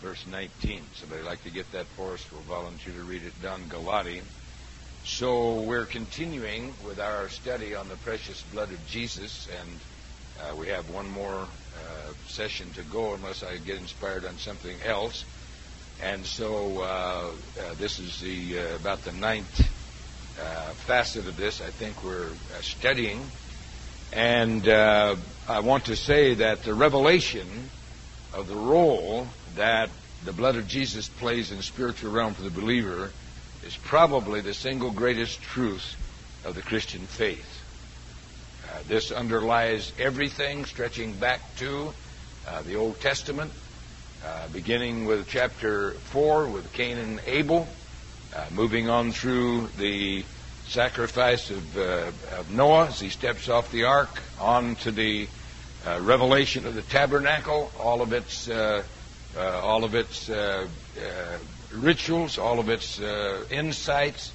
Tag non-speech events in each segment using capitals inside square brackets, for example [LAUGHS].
verse 19. Somebody like to get that for us? We'll volunteer to read it. Don Galati. So we're continuing with our study on the precious blood of Jesus, and uh, we have one more uh, session to go unless I get inspired on something else. And so uh, uh this is the uh, about the ninth uh, facet of this. I think we're studying, and I want to say that the revelation of the role that the blood of Jesus plays in the spiritual realm for the believer is probably the single greatest truth of the Christian faith. Uh, this underlies everything stretching back to uh, the Old Testament, uh, beginning with chapter 4 with Cain and Abel, uh, moving on through the sacrifice of, uh, of, Noah as he steps off the ark, on to the uh, revelation of the tabernacle, all of its, all of its rituals, all of its insights,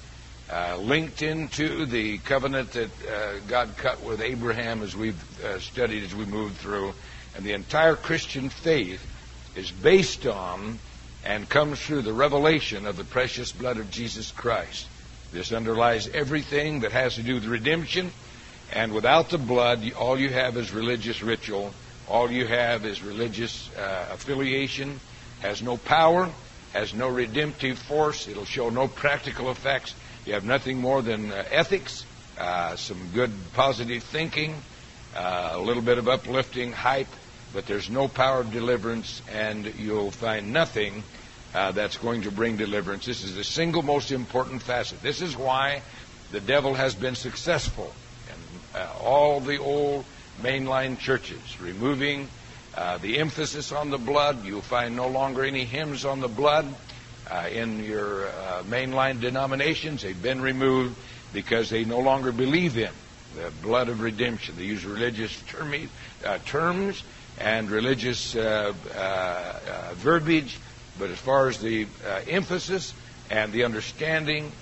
uh, linked into the covenant that uh, God cut with Abraham as we've uh, studied as we moved through. And the entire Christian faith is based on and comes through the revelation of the precious blood of Jesus Christ. This underlies everything that has to do with redemption. And without the blood, all you have is religious ritual. All you have is religious uh, affiliation. Has no power. Has no redemptive force. It'll show no practical effects you have nothing more than uh, ethics, uh, some good positive thinking, uh, a little bit of uplifting hype, but there's no power of deliverance, and you'll find nothing uh, that's going to bring deliverance. This is the single most important facet. This is why the devil has been successful all the old mainline churches, removing uh, the emphasis on the blood. You'll find no longer any hymns on the blood uh, in your uh, mainline denominations. They've been removed because they no longer believe in the blood of redemption. They use religious uh, terms and religious uh, uh, uh, verbiage, but as far as the emphasis and the understanding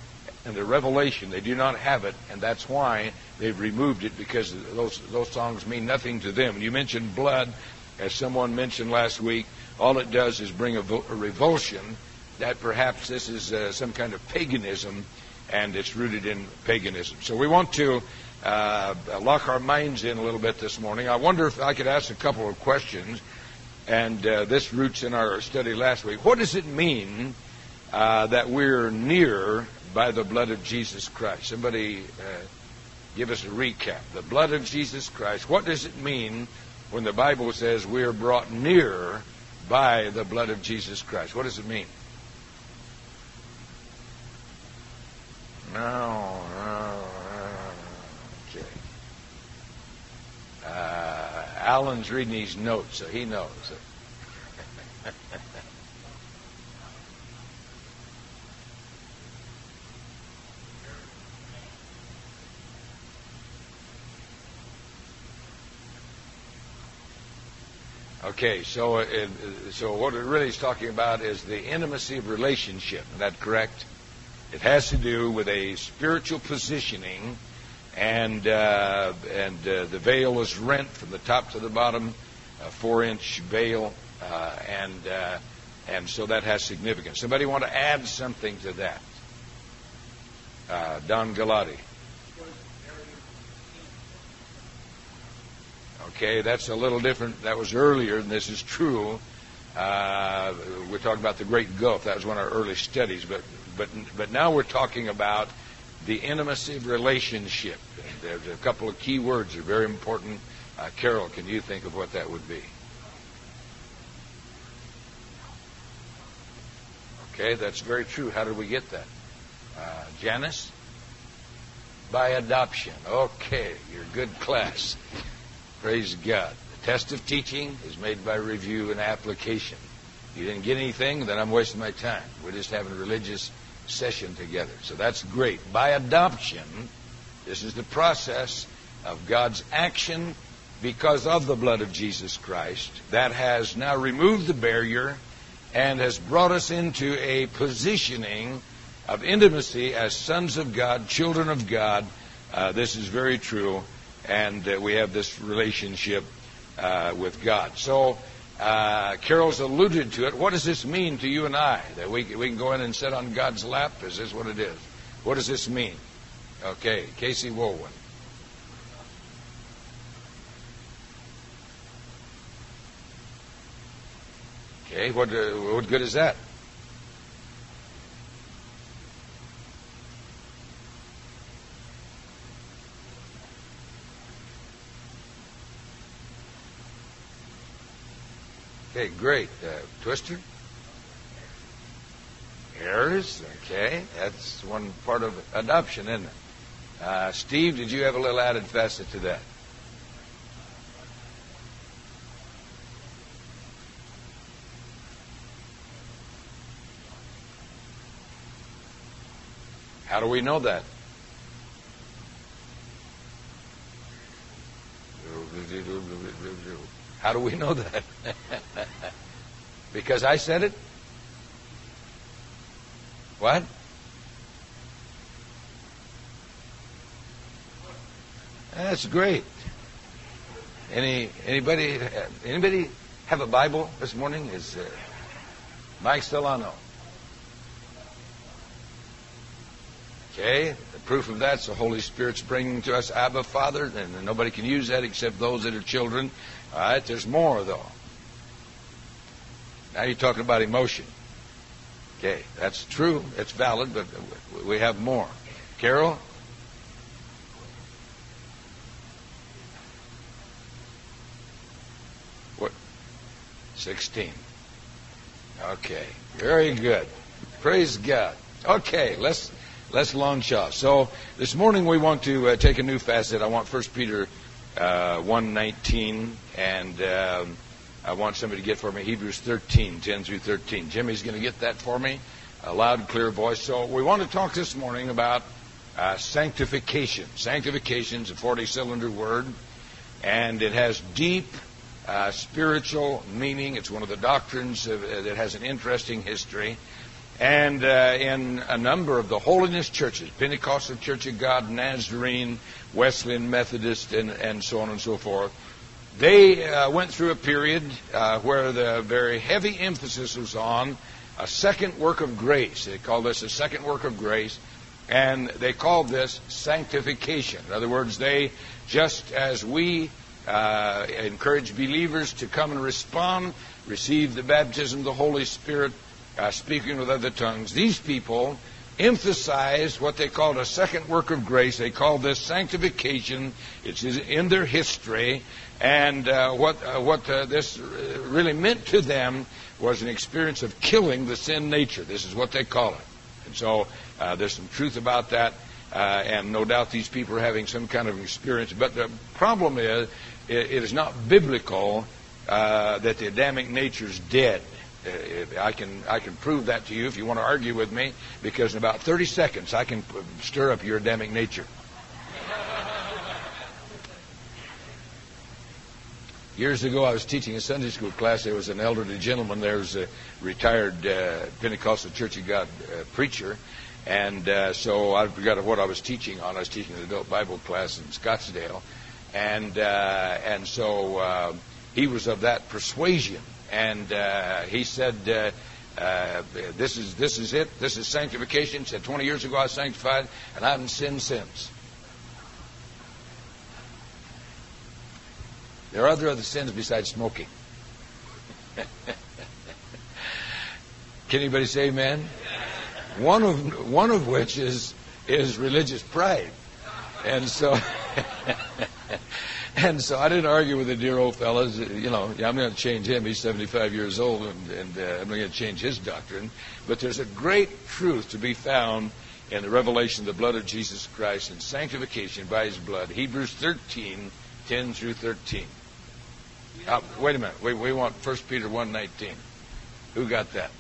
and the revelation, they do not have it, and that's why they've removed it because those those songs mean nothing to them. And you mentioned blood, as someone mentioned last week. All it does is bring a, a revulsion that perhaps this is uh, some kind of paganism and it's rooted in paganism. So we want to uh, lock our minds in a little bit this morning. I wonder if I could ask a couple of questions, and uh, this roots in our study last week. What does it mean uh, that we're near by the blood of Jesus Christ? Somebody uh, give us a recap. The blood of Jesus Christ. What does it mean when the Bible says we're brought near by the blood of Jesus Christ? What does it mean? No, no, okay. Uh, Alan's reading these notes, so he knows. [LAUGHS] Okay, so it, so what it really is talking about is the intimacy of relationship. Is that correct? It has to do with a spiritual positioning, and uh, and uh, the veil is rent from the top to the bottom, a four-inch veil, uh, and uh, and so that has significance. Somebody want to add something to that? Uh, Don Galati. Okay, that's a little different. That was earlier, and this is true. Uh, we're talking about the Great Gulf. That was one of our early studies, but but but now we're talking about the intimacy of relationship. There's a couple of key words that are very important. Uh, Carol, can you think of what that would be? Okay, that's very true. How did we get that? Uh, Janice? By adoption. Okay, you're good class. Praise God. The test of teaching is made by review and application. You didn't get anything, then I'm wasting my time. We're just having a religious session together. So that's great. By adoption, this is the process of God's action because of the blood of Jesus Christ that has now removed the barrier and has brought us into a positioning of intimacy as sons of God, children of God. Uh, this is very true, and uh, we have this relationship uh, with God. So Uh, Carol's alluded to it. What does this mean to you and I? That we, we can go in and sit on God's lap? Is this what it is? What does this mean? Okay, Casey Woolwin. Okay, what, uh, what good is that? Okay, great. Uh, Twister? Heirs, okay. That's one part of adoption, isn't it? Uh, Steve, did you have a little added facet to that? How do we know that? How do we know that? [LAUGHS] because I said it? What? That's great. Any anybody anybody have a Bible this morning? Is uh, Mike Stellano? Okay, the proof of that's the Holy Spirit's bringing to us Abba Father, and nobody can use that except those that are children. All right, there's more though. Now you're talking about emotion. Okay, that's true, it's valid, but we have more. Carol? What? 16. Okay, very good. Praise God. Okay, let's Les Longshaw. So this morning we want to uh, take a new facet. I want First Peter uh, 1.19, and um, I want somebody to get for me Hebrews 13, 10 through 13. Jimmy's going to get that for me, a loud, clear voice. So we want to talk this morning about uh, sanctification. Sanctification is a 40-cylinder word, and it has deep uh, spiritual meaning. It's one of the doctrines of, uh, that has an interesting history. And uh, in a number of the holiness churches, Pentecostal Church of God, Nazarene, Wesleyan Methodist, and, and so on and so forth, they uh, went through a period uh, where the very heavy emphasis was on a second work of grace. They called this a second work of grace, and they called this sanctification. In other words, they, just as we uh, encourage believers to come and respond, receive the baptism of the Holy Spirit, uh, speaking with other tongues. These people emphasized what they called a second work of grace. They called this sanctification. It's in their history, and uh, what uh, what uh, this really meant to them was an experience of killing the sin nature. This is what they call it. And so uh, there's some truth about that, uh, and no doubt these people are having some kind of experience. But the problem is, it is not biblical that the Adamic nature is dead. Uh, I can I can prove that to you if you want to argue with me, because in about 30 seconds I can stir up your Adamic nature. Years ago, I was teaching a Sunday school class. There was an elderly gentleman. There was a retired uh, Pentecostal Church of God uh, preacher, and uh, so I forgot what I was teaching on. I was teaching an adult Bible class in Scottsdale, and uh, and so uh, he was of that persuasion and uh, he said, uh, uh, "This is this is it. This is sanctification." He said, "20 years ago I was sanctified, and I haven't sinned since." There are other other sins besides smoking. [LAUGHS] Can anybody say amen? One of one of which is is religious pride, and so. [LAUGHS] And so I didn't argue with the dear old fellows. You know, I'm going to change him. He's 75 years old, and, and uh, I'm not going to change his doctrine. But there's a great truth to be found in the revelation of the blood of Jesus Christ and sanctification by His blood. Hebrews 13, 10 through 13. Uh, wait a minute. We, we want 1 Peter 1.19. Who got that?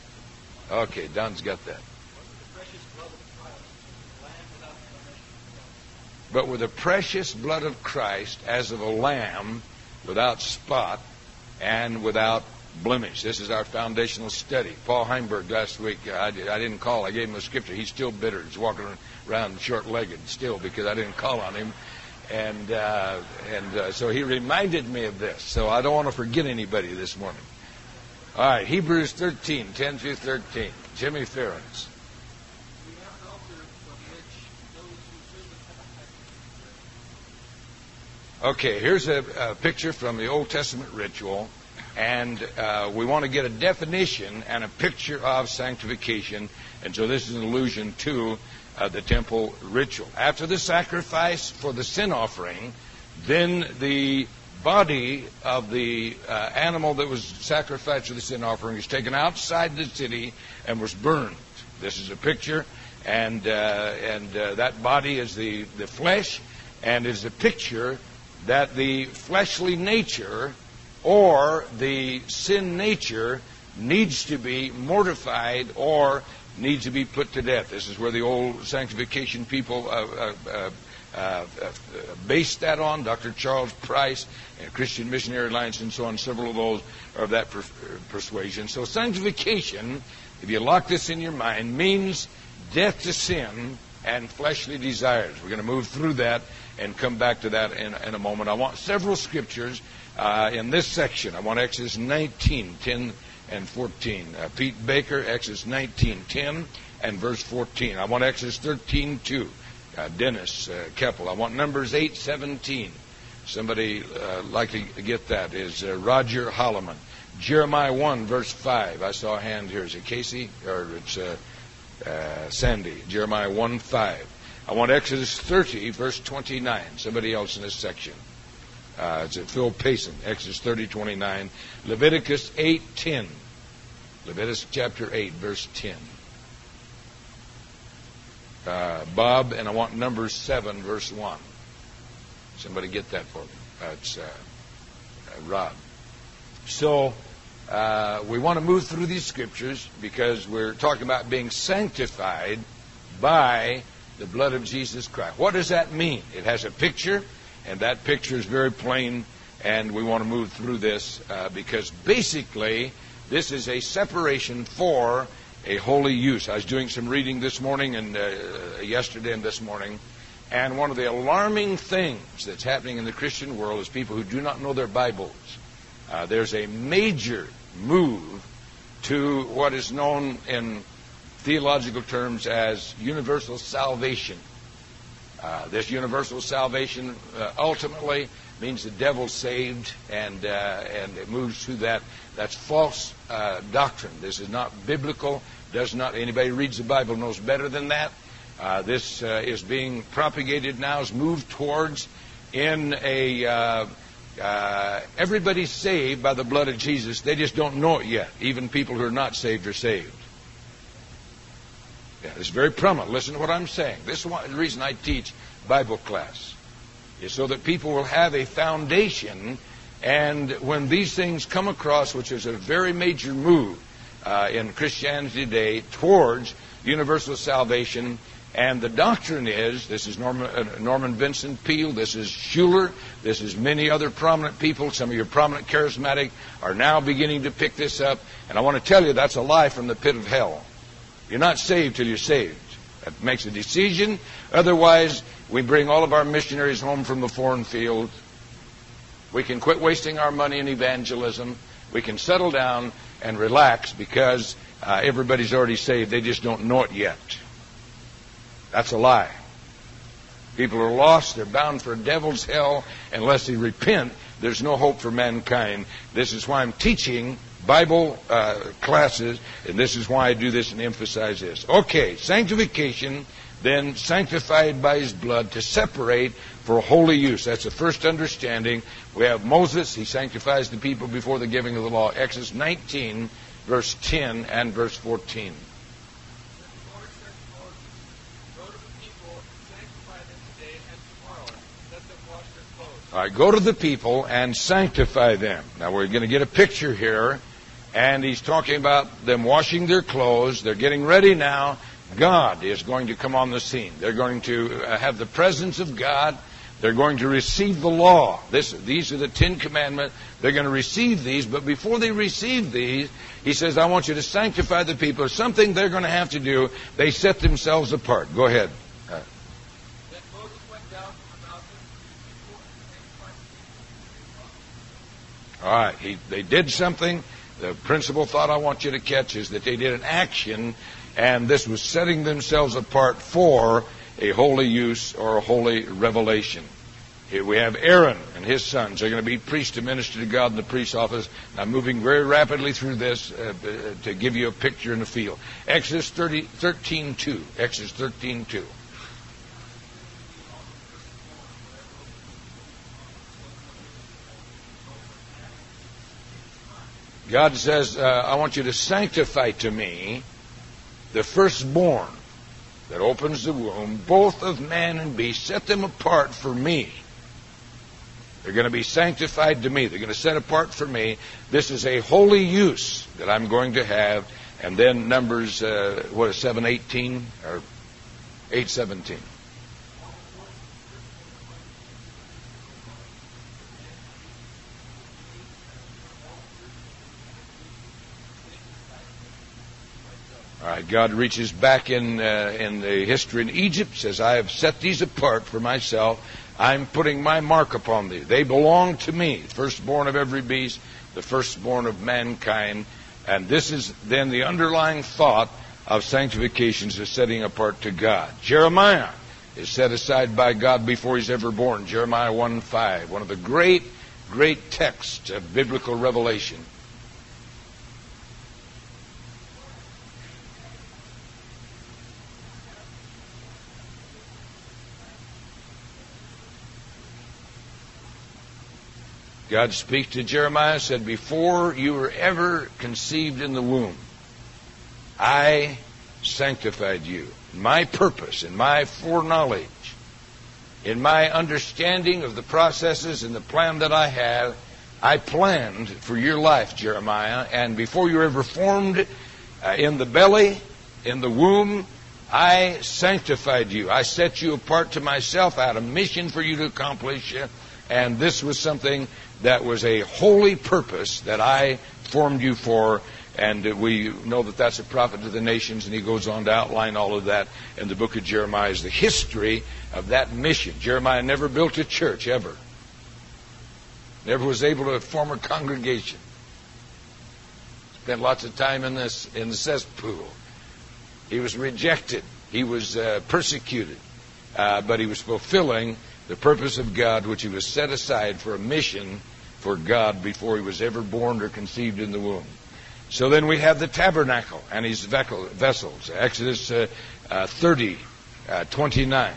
Okay, Don's got that. But with the precious blood of Christ as of a lamb without spot and without blemish. This is our foundational study. Paul Heimberg last week, I, I didn't call. I gave him a scripture. He's still bitter. He's walking around short-legged still because I didn't call on him. And uh, and uh, so he reminded me of this. So I don't want to forget anybody this morning. All right, Hebrews 13, 10 through 13. Jimmy Ferrens. Okay, here's a, a, picture from the Old Testament ritual, and uh, we want to get a definition and a picture of sanctification, and so this is an allusion to uh, the temple ritual. After the sacrifice for the sin offering, then the body of the uh, animal that was sacrificed for the sin offering is taken outside the city and was burned. This is a picture, and uh, and uh, that body is the the flesh, and is a picture that the fleshly nature or the sin nature needs to be mortified or needs to be put to death. This is where the old sanctification people uh, uh, uh, uh based that on. Dr. Charles Price and Christian Missionary Alliance and so on, several of those are of that per- persuasion. So sanctification, if you lock this in your mind, means death to sin and fleshly desires. We're going to move through that and come back to that in, in a moment. I want several scriptures uh, in this section. I want Exodus 19, 10 and 14. Uh, Pete Baker, Exodus 19, 10 and verse 14. I want Exodus 13, 2. Uh, Dennis uh, Keppel. I want Numbers 8, 17. Somebody uh, likely get that is uh, Roger Holloman. Jeremiah 1, verse 5. I saw a hand here. Is it Casey? Or it's uh, Sandy. Jeremiah 1, 5. I want Exodus 30, verse 29. Somebody else in this section. Uh, it's Phil Payson, Exodus 30, 29. Leviticus 8, 10. Leviticus chapter 8, verse 10. Uh, Bob, and I want Numbers 7, verse 1. Somebody get that for me. That's uh, uh, Rob. So, uh, we want to move through these scriptures because we're talking about being sanctified by the blood of Jesus Christ. What does that mean? It has a picture, and that picture is very plain, and we want to move through this uh, because basically this is a separation for a holy use. I was doing some reading this morning and uh, yesterday and this morning, and one of the alarming things that's happening in the Christian world is people who do not know their Bibles. Uh, there's a major move to what is known in theological terms as universal salvation. Uh, this universal salvation uh, ultimately means the devil's saved, and uh, and it moves to that. That's false uh, doctrine. This is not biblical. Does not anybody reads the Bible knows better than that. This is being propagated now. Is moved towards in a everybody's saved by the blood of Jesus. They just don't know it yet. Even people who are not saved are saved. Yeah, it's very prominent. Listen to what I'm saying. This is the reason I teach Bible class, is so that people will have a foundation. And when these things come across, which is a very major move uh, in Christianity today towards universal salvation, and the doctrine is this is Norman, uh, Norman Vincent Peale, this is Schuller, this is many other prominent people. Some of your prominent charismatic are now beginning to pick this up. And I want to tell you that's a lie from the pit of hell. You're not saved till you're saved. That makes a decision. Otherwise, we bring all of our missionaries home from the foreign field. We can quit wasting our money in evangelism. We can settle down and relax because uh, everybody's already saved. They just don't know it yet. That's a lie. People are lost. They're bound for devil's hell unless they repent. There's no hope for mankind. This is why I'm teaching Bible uh, classes, and this is why I do this and emphasize this. Okay, sanctification, then sanctified by his blood to separate for holy use. That's the first understanding. We have Moses, he sanctifies the people before the giving of the law. Exodus 19, verse 10 and verse 14. Right, go to the people and sanctify them. Now we're going to get a picture here and he's talking about them washing their clothes. They're getting ready now. God is going to come on the scene. They're going to uh, have the presence of God. They're going to receive the law. This, these are the Ten Commandments. They're going to receive these, but before they receive these, he says, I want you to sanctify the people. something they're going to have to do. They set themselves apart. Go ahead. All right. He, they did something the principal thought I want you to catch is that they did an action, and this was setting themselves apart for a holy use or a holy revelation. Here we have Aaron and his sons. They're going to be priests to minister to God in the priest's office. I'm moving very rapidly through this uh, to give you a picture and a feel. Exodus 30, 13 2. Exodus 13 2. God says, uh, I want you to sanctify to me the firstborn that opens the womb, both of man and beast, set them apart for me. They're going to be sanctified to me. They're going to set apart for me. This is a holy use that I'm going to have. And then Numbers, uh, what is 718 or 817? God reaches back in uh, in the history in Egypt, says, "I have set these apart for myself. I'm putting my mark upon thee. They belong to me, firstborn of every beast, the firstborn of mankind." And this is then the underlying thought of sanctification is setting apart to God. Jeremiah is set aside by God before he's ever born. Jeremiah 1 5, one of the great, great texts of biblical revelation. God speaks to Jeremiah, said, Before you were ever conceived in the womb, I sanctified you. My purpose and my foreknowledge, in my understanding of the processes and the plan that I have, I planned for your life, Jeremiah. And before you were ever formed uh, in the belly, in the womb, I sanctified you. I set you apart to myself. I had a mission for you to accomplish. And this was something that was a holy purpose that I formed you for. And we know that that's a prophet to the nations, and he goes on to outline all of that in the book of Jeremiah as the history of that mission. Jeremiah never built a church, ever. Never was able to form a congregation. Spent lots of time in this in the cesspool. He was rejected. He was uh, persecuted, uh, but he was fulfilling the purpose of God, which he was set aside for a mission for God before he was ever born or conceived in the womb. So then we have the tabernacle and his vessels. Exodus uh, uh, 30, uh, 29.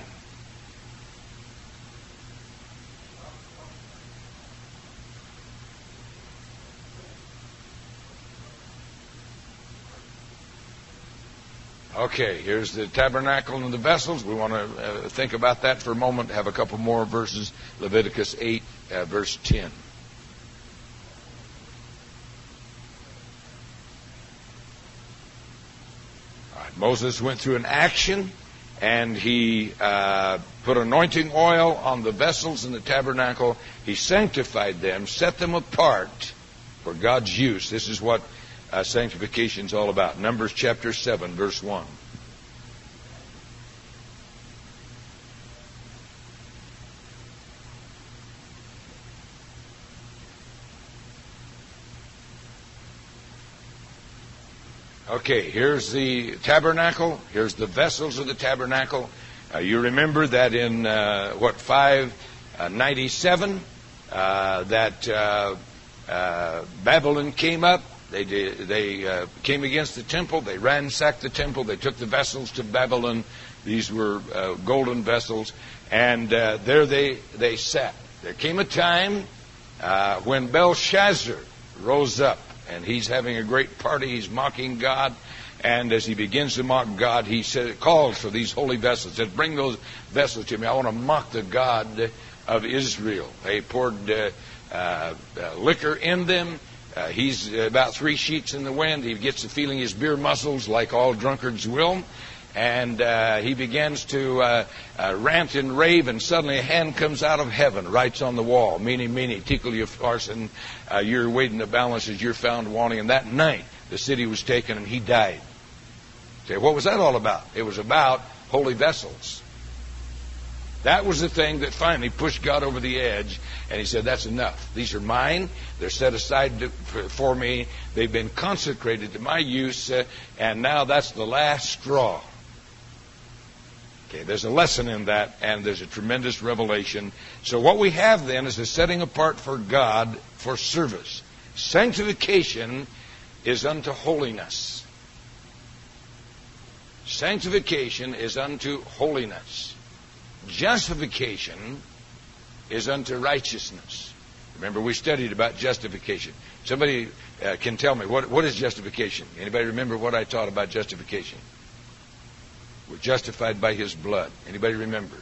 Okay, here's the tabernacle and the vessels. We want to uh, think about that for a moment. Have a couple more verses. Leviticus 8, uh, verse 10. Moses went through an action and he uh, put anointing oil on the vessels in the tabernacle. He sanctified them, set them apart for God's use. This is what uh, sanctification is all about. Numbers chapter 7, verse 1. Okay, here's the tabernacle. Here's the vessels of the tabernacle. Uh, you remember that in uh, what 597 uh, that uh, uh, Babylon came up. They they uh, came against the temple. They ransacked the temple. They took the vessels to Babylon. These were golden vessels, and there they they sat. There came a time when Belshazzar rose up and he's having a great party. He's mocking God. And as he begins to mock God, he calls for these holy vessels. Says, bring those vessels to me. I want to mock the God of Israel. They poured uh, uh, liquor in them. Uh, he's about three sheets in the wind. He gets the feeling his beer muscles, like all drunkards will and uh, he begins to uh, uh, rant and rave, and suddenly a hand comes out of heaven, writes on the wall, "Mene, mene, tekel upharsin, uh, you're waiting the balances, you're found wanting." And that night, the city was taken, and he died. Say, what was that all about? It was about holy vessels. That was the thing that finally pushed God over the edge, and He said, That's enough. These are mine. They're set aside for me. They've been consecrated to my use, uh, and now that's the last straw. Okay, there's a lesson in that, and there's a tremendous revelation. So, what we have then is a setting apart for God for service. Sanctification is unto holiness. Sanctification is unto holiness. Justification is unto righteousness. Remember, we studied about justification. Somebody uh, can tell me what what is justification? Anybody remember what I taught about justification? We're justified by His blood. Anybody remember?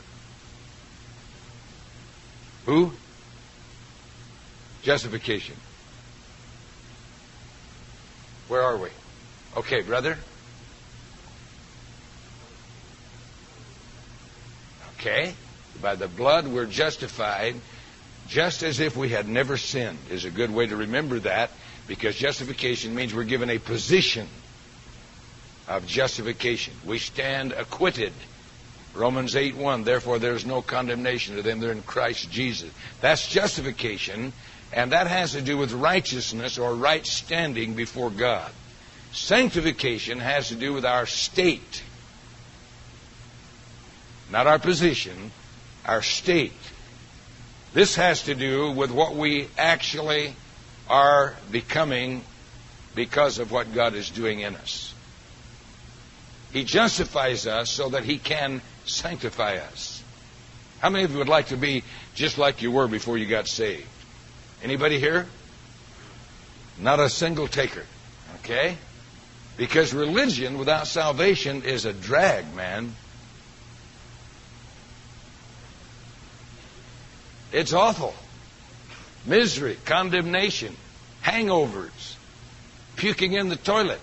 Who? Justification. Where are we? Okay, brother. Okay? By the blood we're justified just as if we had never sinned is a good way to remember that because justification means we're given a position of justification. We stand acquitted. Romans 8 1, therefore there is no condemnation to them that are in Christ Jesus. That's justification, and that has to do with righteousness or right standing before God. Sanctification has to do with our state not our position, our state. This has to do with what we actually are becoming because of what God is doing in us. He justifies us so that He can sanctify us. How many of you would like to be just like you were before you got saved? Anybody here? Not a single taker. Okay? Because religion without salvation is a drag, man. It's awful. Misery, condemnation, hangovers, puking in the toilet,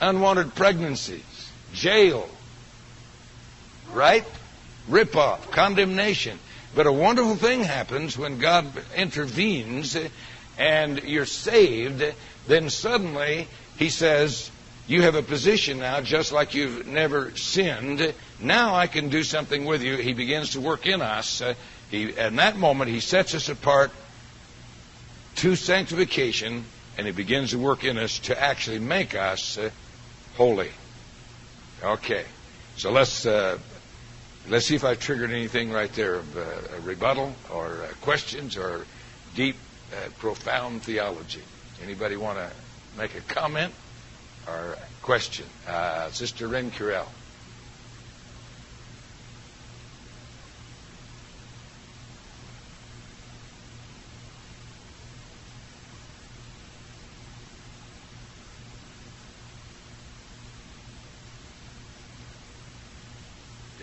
unwanted pregnancies, jail, right? Rip off, condemnation. But a wonderful thing happens when God intervenes and you're saved, then suddenly He says, You have a position now just like you've never sinned. Now I can do something with you. He begins to work in us. Uh, He, in that moment, he sets us apart to sanctification, and he begins to work in us to actually make us uh, holy. Okay, so let's uh, let's see if I triggered anything right there of uh, a rebuttal or uh, questions or deep, uh, profound theology. Anybody want to make a comment or question? Uh, Sister Ren Curell.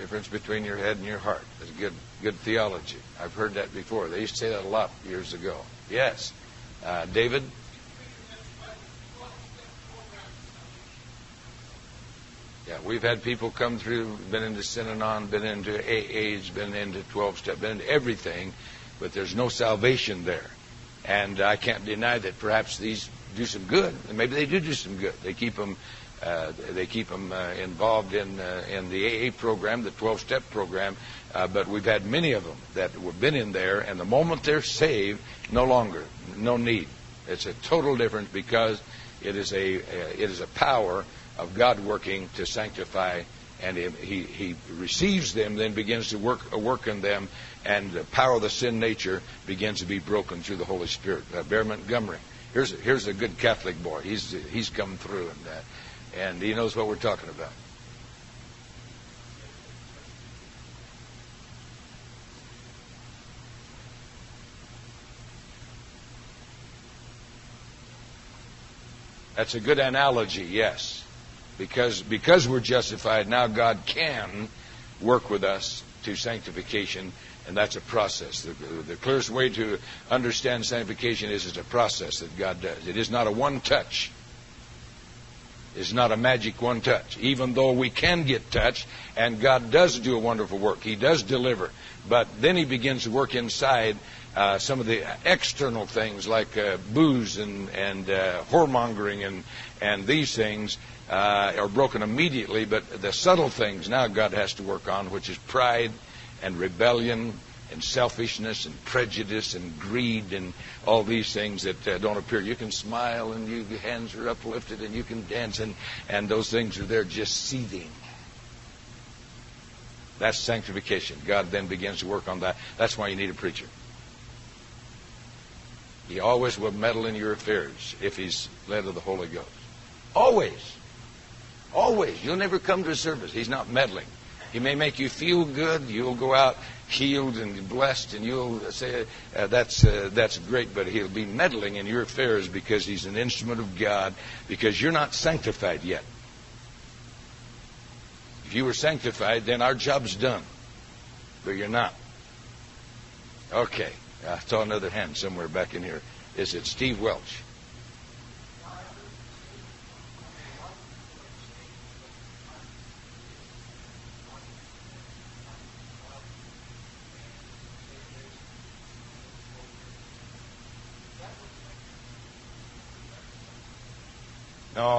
Difference between your head and your heart. That's good, good theology. I've heard that before. They used to say that a lot years ago. Yes. Uh, David? Yeah, we've had people come through, been into Synanon, been into AAs, been into 12 step, been into everything, but there's no salvation there. And I can't deny that perhaps these do some good. And maybe they do do some good. They keep them uh, they keep them uh, involved in uh, in the AA program, the 12-step program. Uh, but we've had many of them that have been in there, and the moment they're saved, no longer, no need. It's a total difference because it is a it is a power of God working to sanctify, and he he receives them, then begins to work work in them, and the power of the sin nature begins to be broken through the Holy Spirit. Uh, Bear Montgomery. Here's a, here's a good Catholic boy. He's he's come through and uh, and he knows what we're talking about. That's a good analogy, yes. Because because we're justified, now God can work with us to sanctification, and that's a process. The, the clearest way to understand sanctification is it's a process that God does. It is not a one touch is not a magic one touch, even though we can get touched, and God does do a wonderful work. He does deliver. But then He begins to work inside uh, some of the external things like uh, booze and, and uh, whoremongering and, and these things uh, are broken immediately, but the subtle things now God has to work on, which is pride and rebellion and selfishness and prejudice and greed and all these things that uh, don't appear. You can smile and you, your hands are uplifted and you can dance and, and those things are there just seething. That's sanctification. God then begins to work on that. That's why you need a preacher. He always will meddle in your affairs if he's led of the Holy Ghost. Always. Always. You'll never come to a service. He's not meddling. He may make you feel good. You'll go out healed and blessed, and you'll say uh, that's uh, that's great. But he'll be meddling in your affairs because he's an instrument of God. Because you're not sanctified yet. If you were sanctified, then our job's done. But you're not. Okay. I saw another hand somewhere back in here. Is it Steve Welch?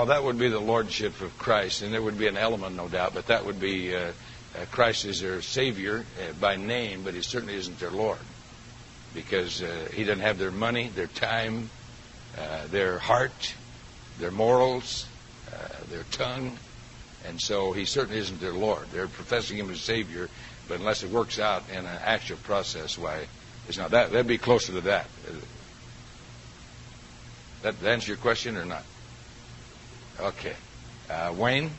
No, that would be the lordship of Christ, and there would be an element, no doubt, but that would be uh, uh, Christ is their Savior uh, by name, but He certainly isn't their Lord because uh, He doesn't have their money, their time, uh, their heart, their morals, uh, their tongue, and so He certainly isn't their Lord. They're professing Him as Savior, but unless it works out in an actual process, why, it's not that. That'd be closer to that. That answer your question or not? Okay. Uh, Wayne?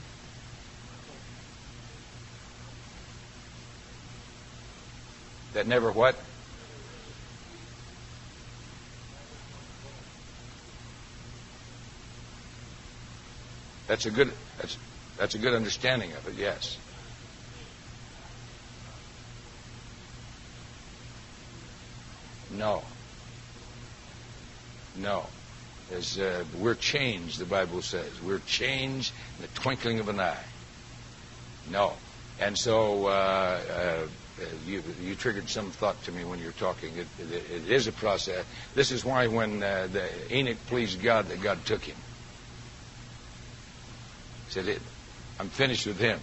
That never what? That's a good that's that's a good understanding of it, yes. No. No as uh, we're changed, the Bible says. We're changed in the twinkling of an eye. No. And so uh, uh, you, you triggered some thought to me when you were talking. It, it, it is a process. This is why when uh, the Enoch pleased God, that God took him. He said, I'm finished with him.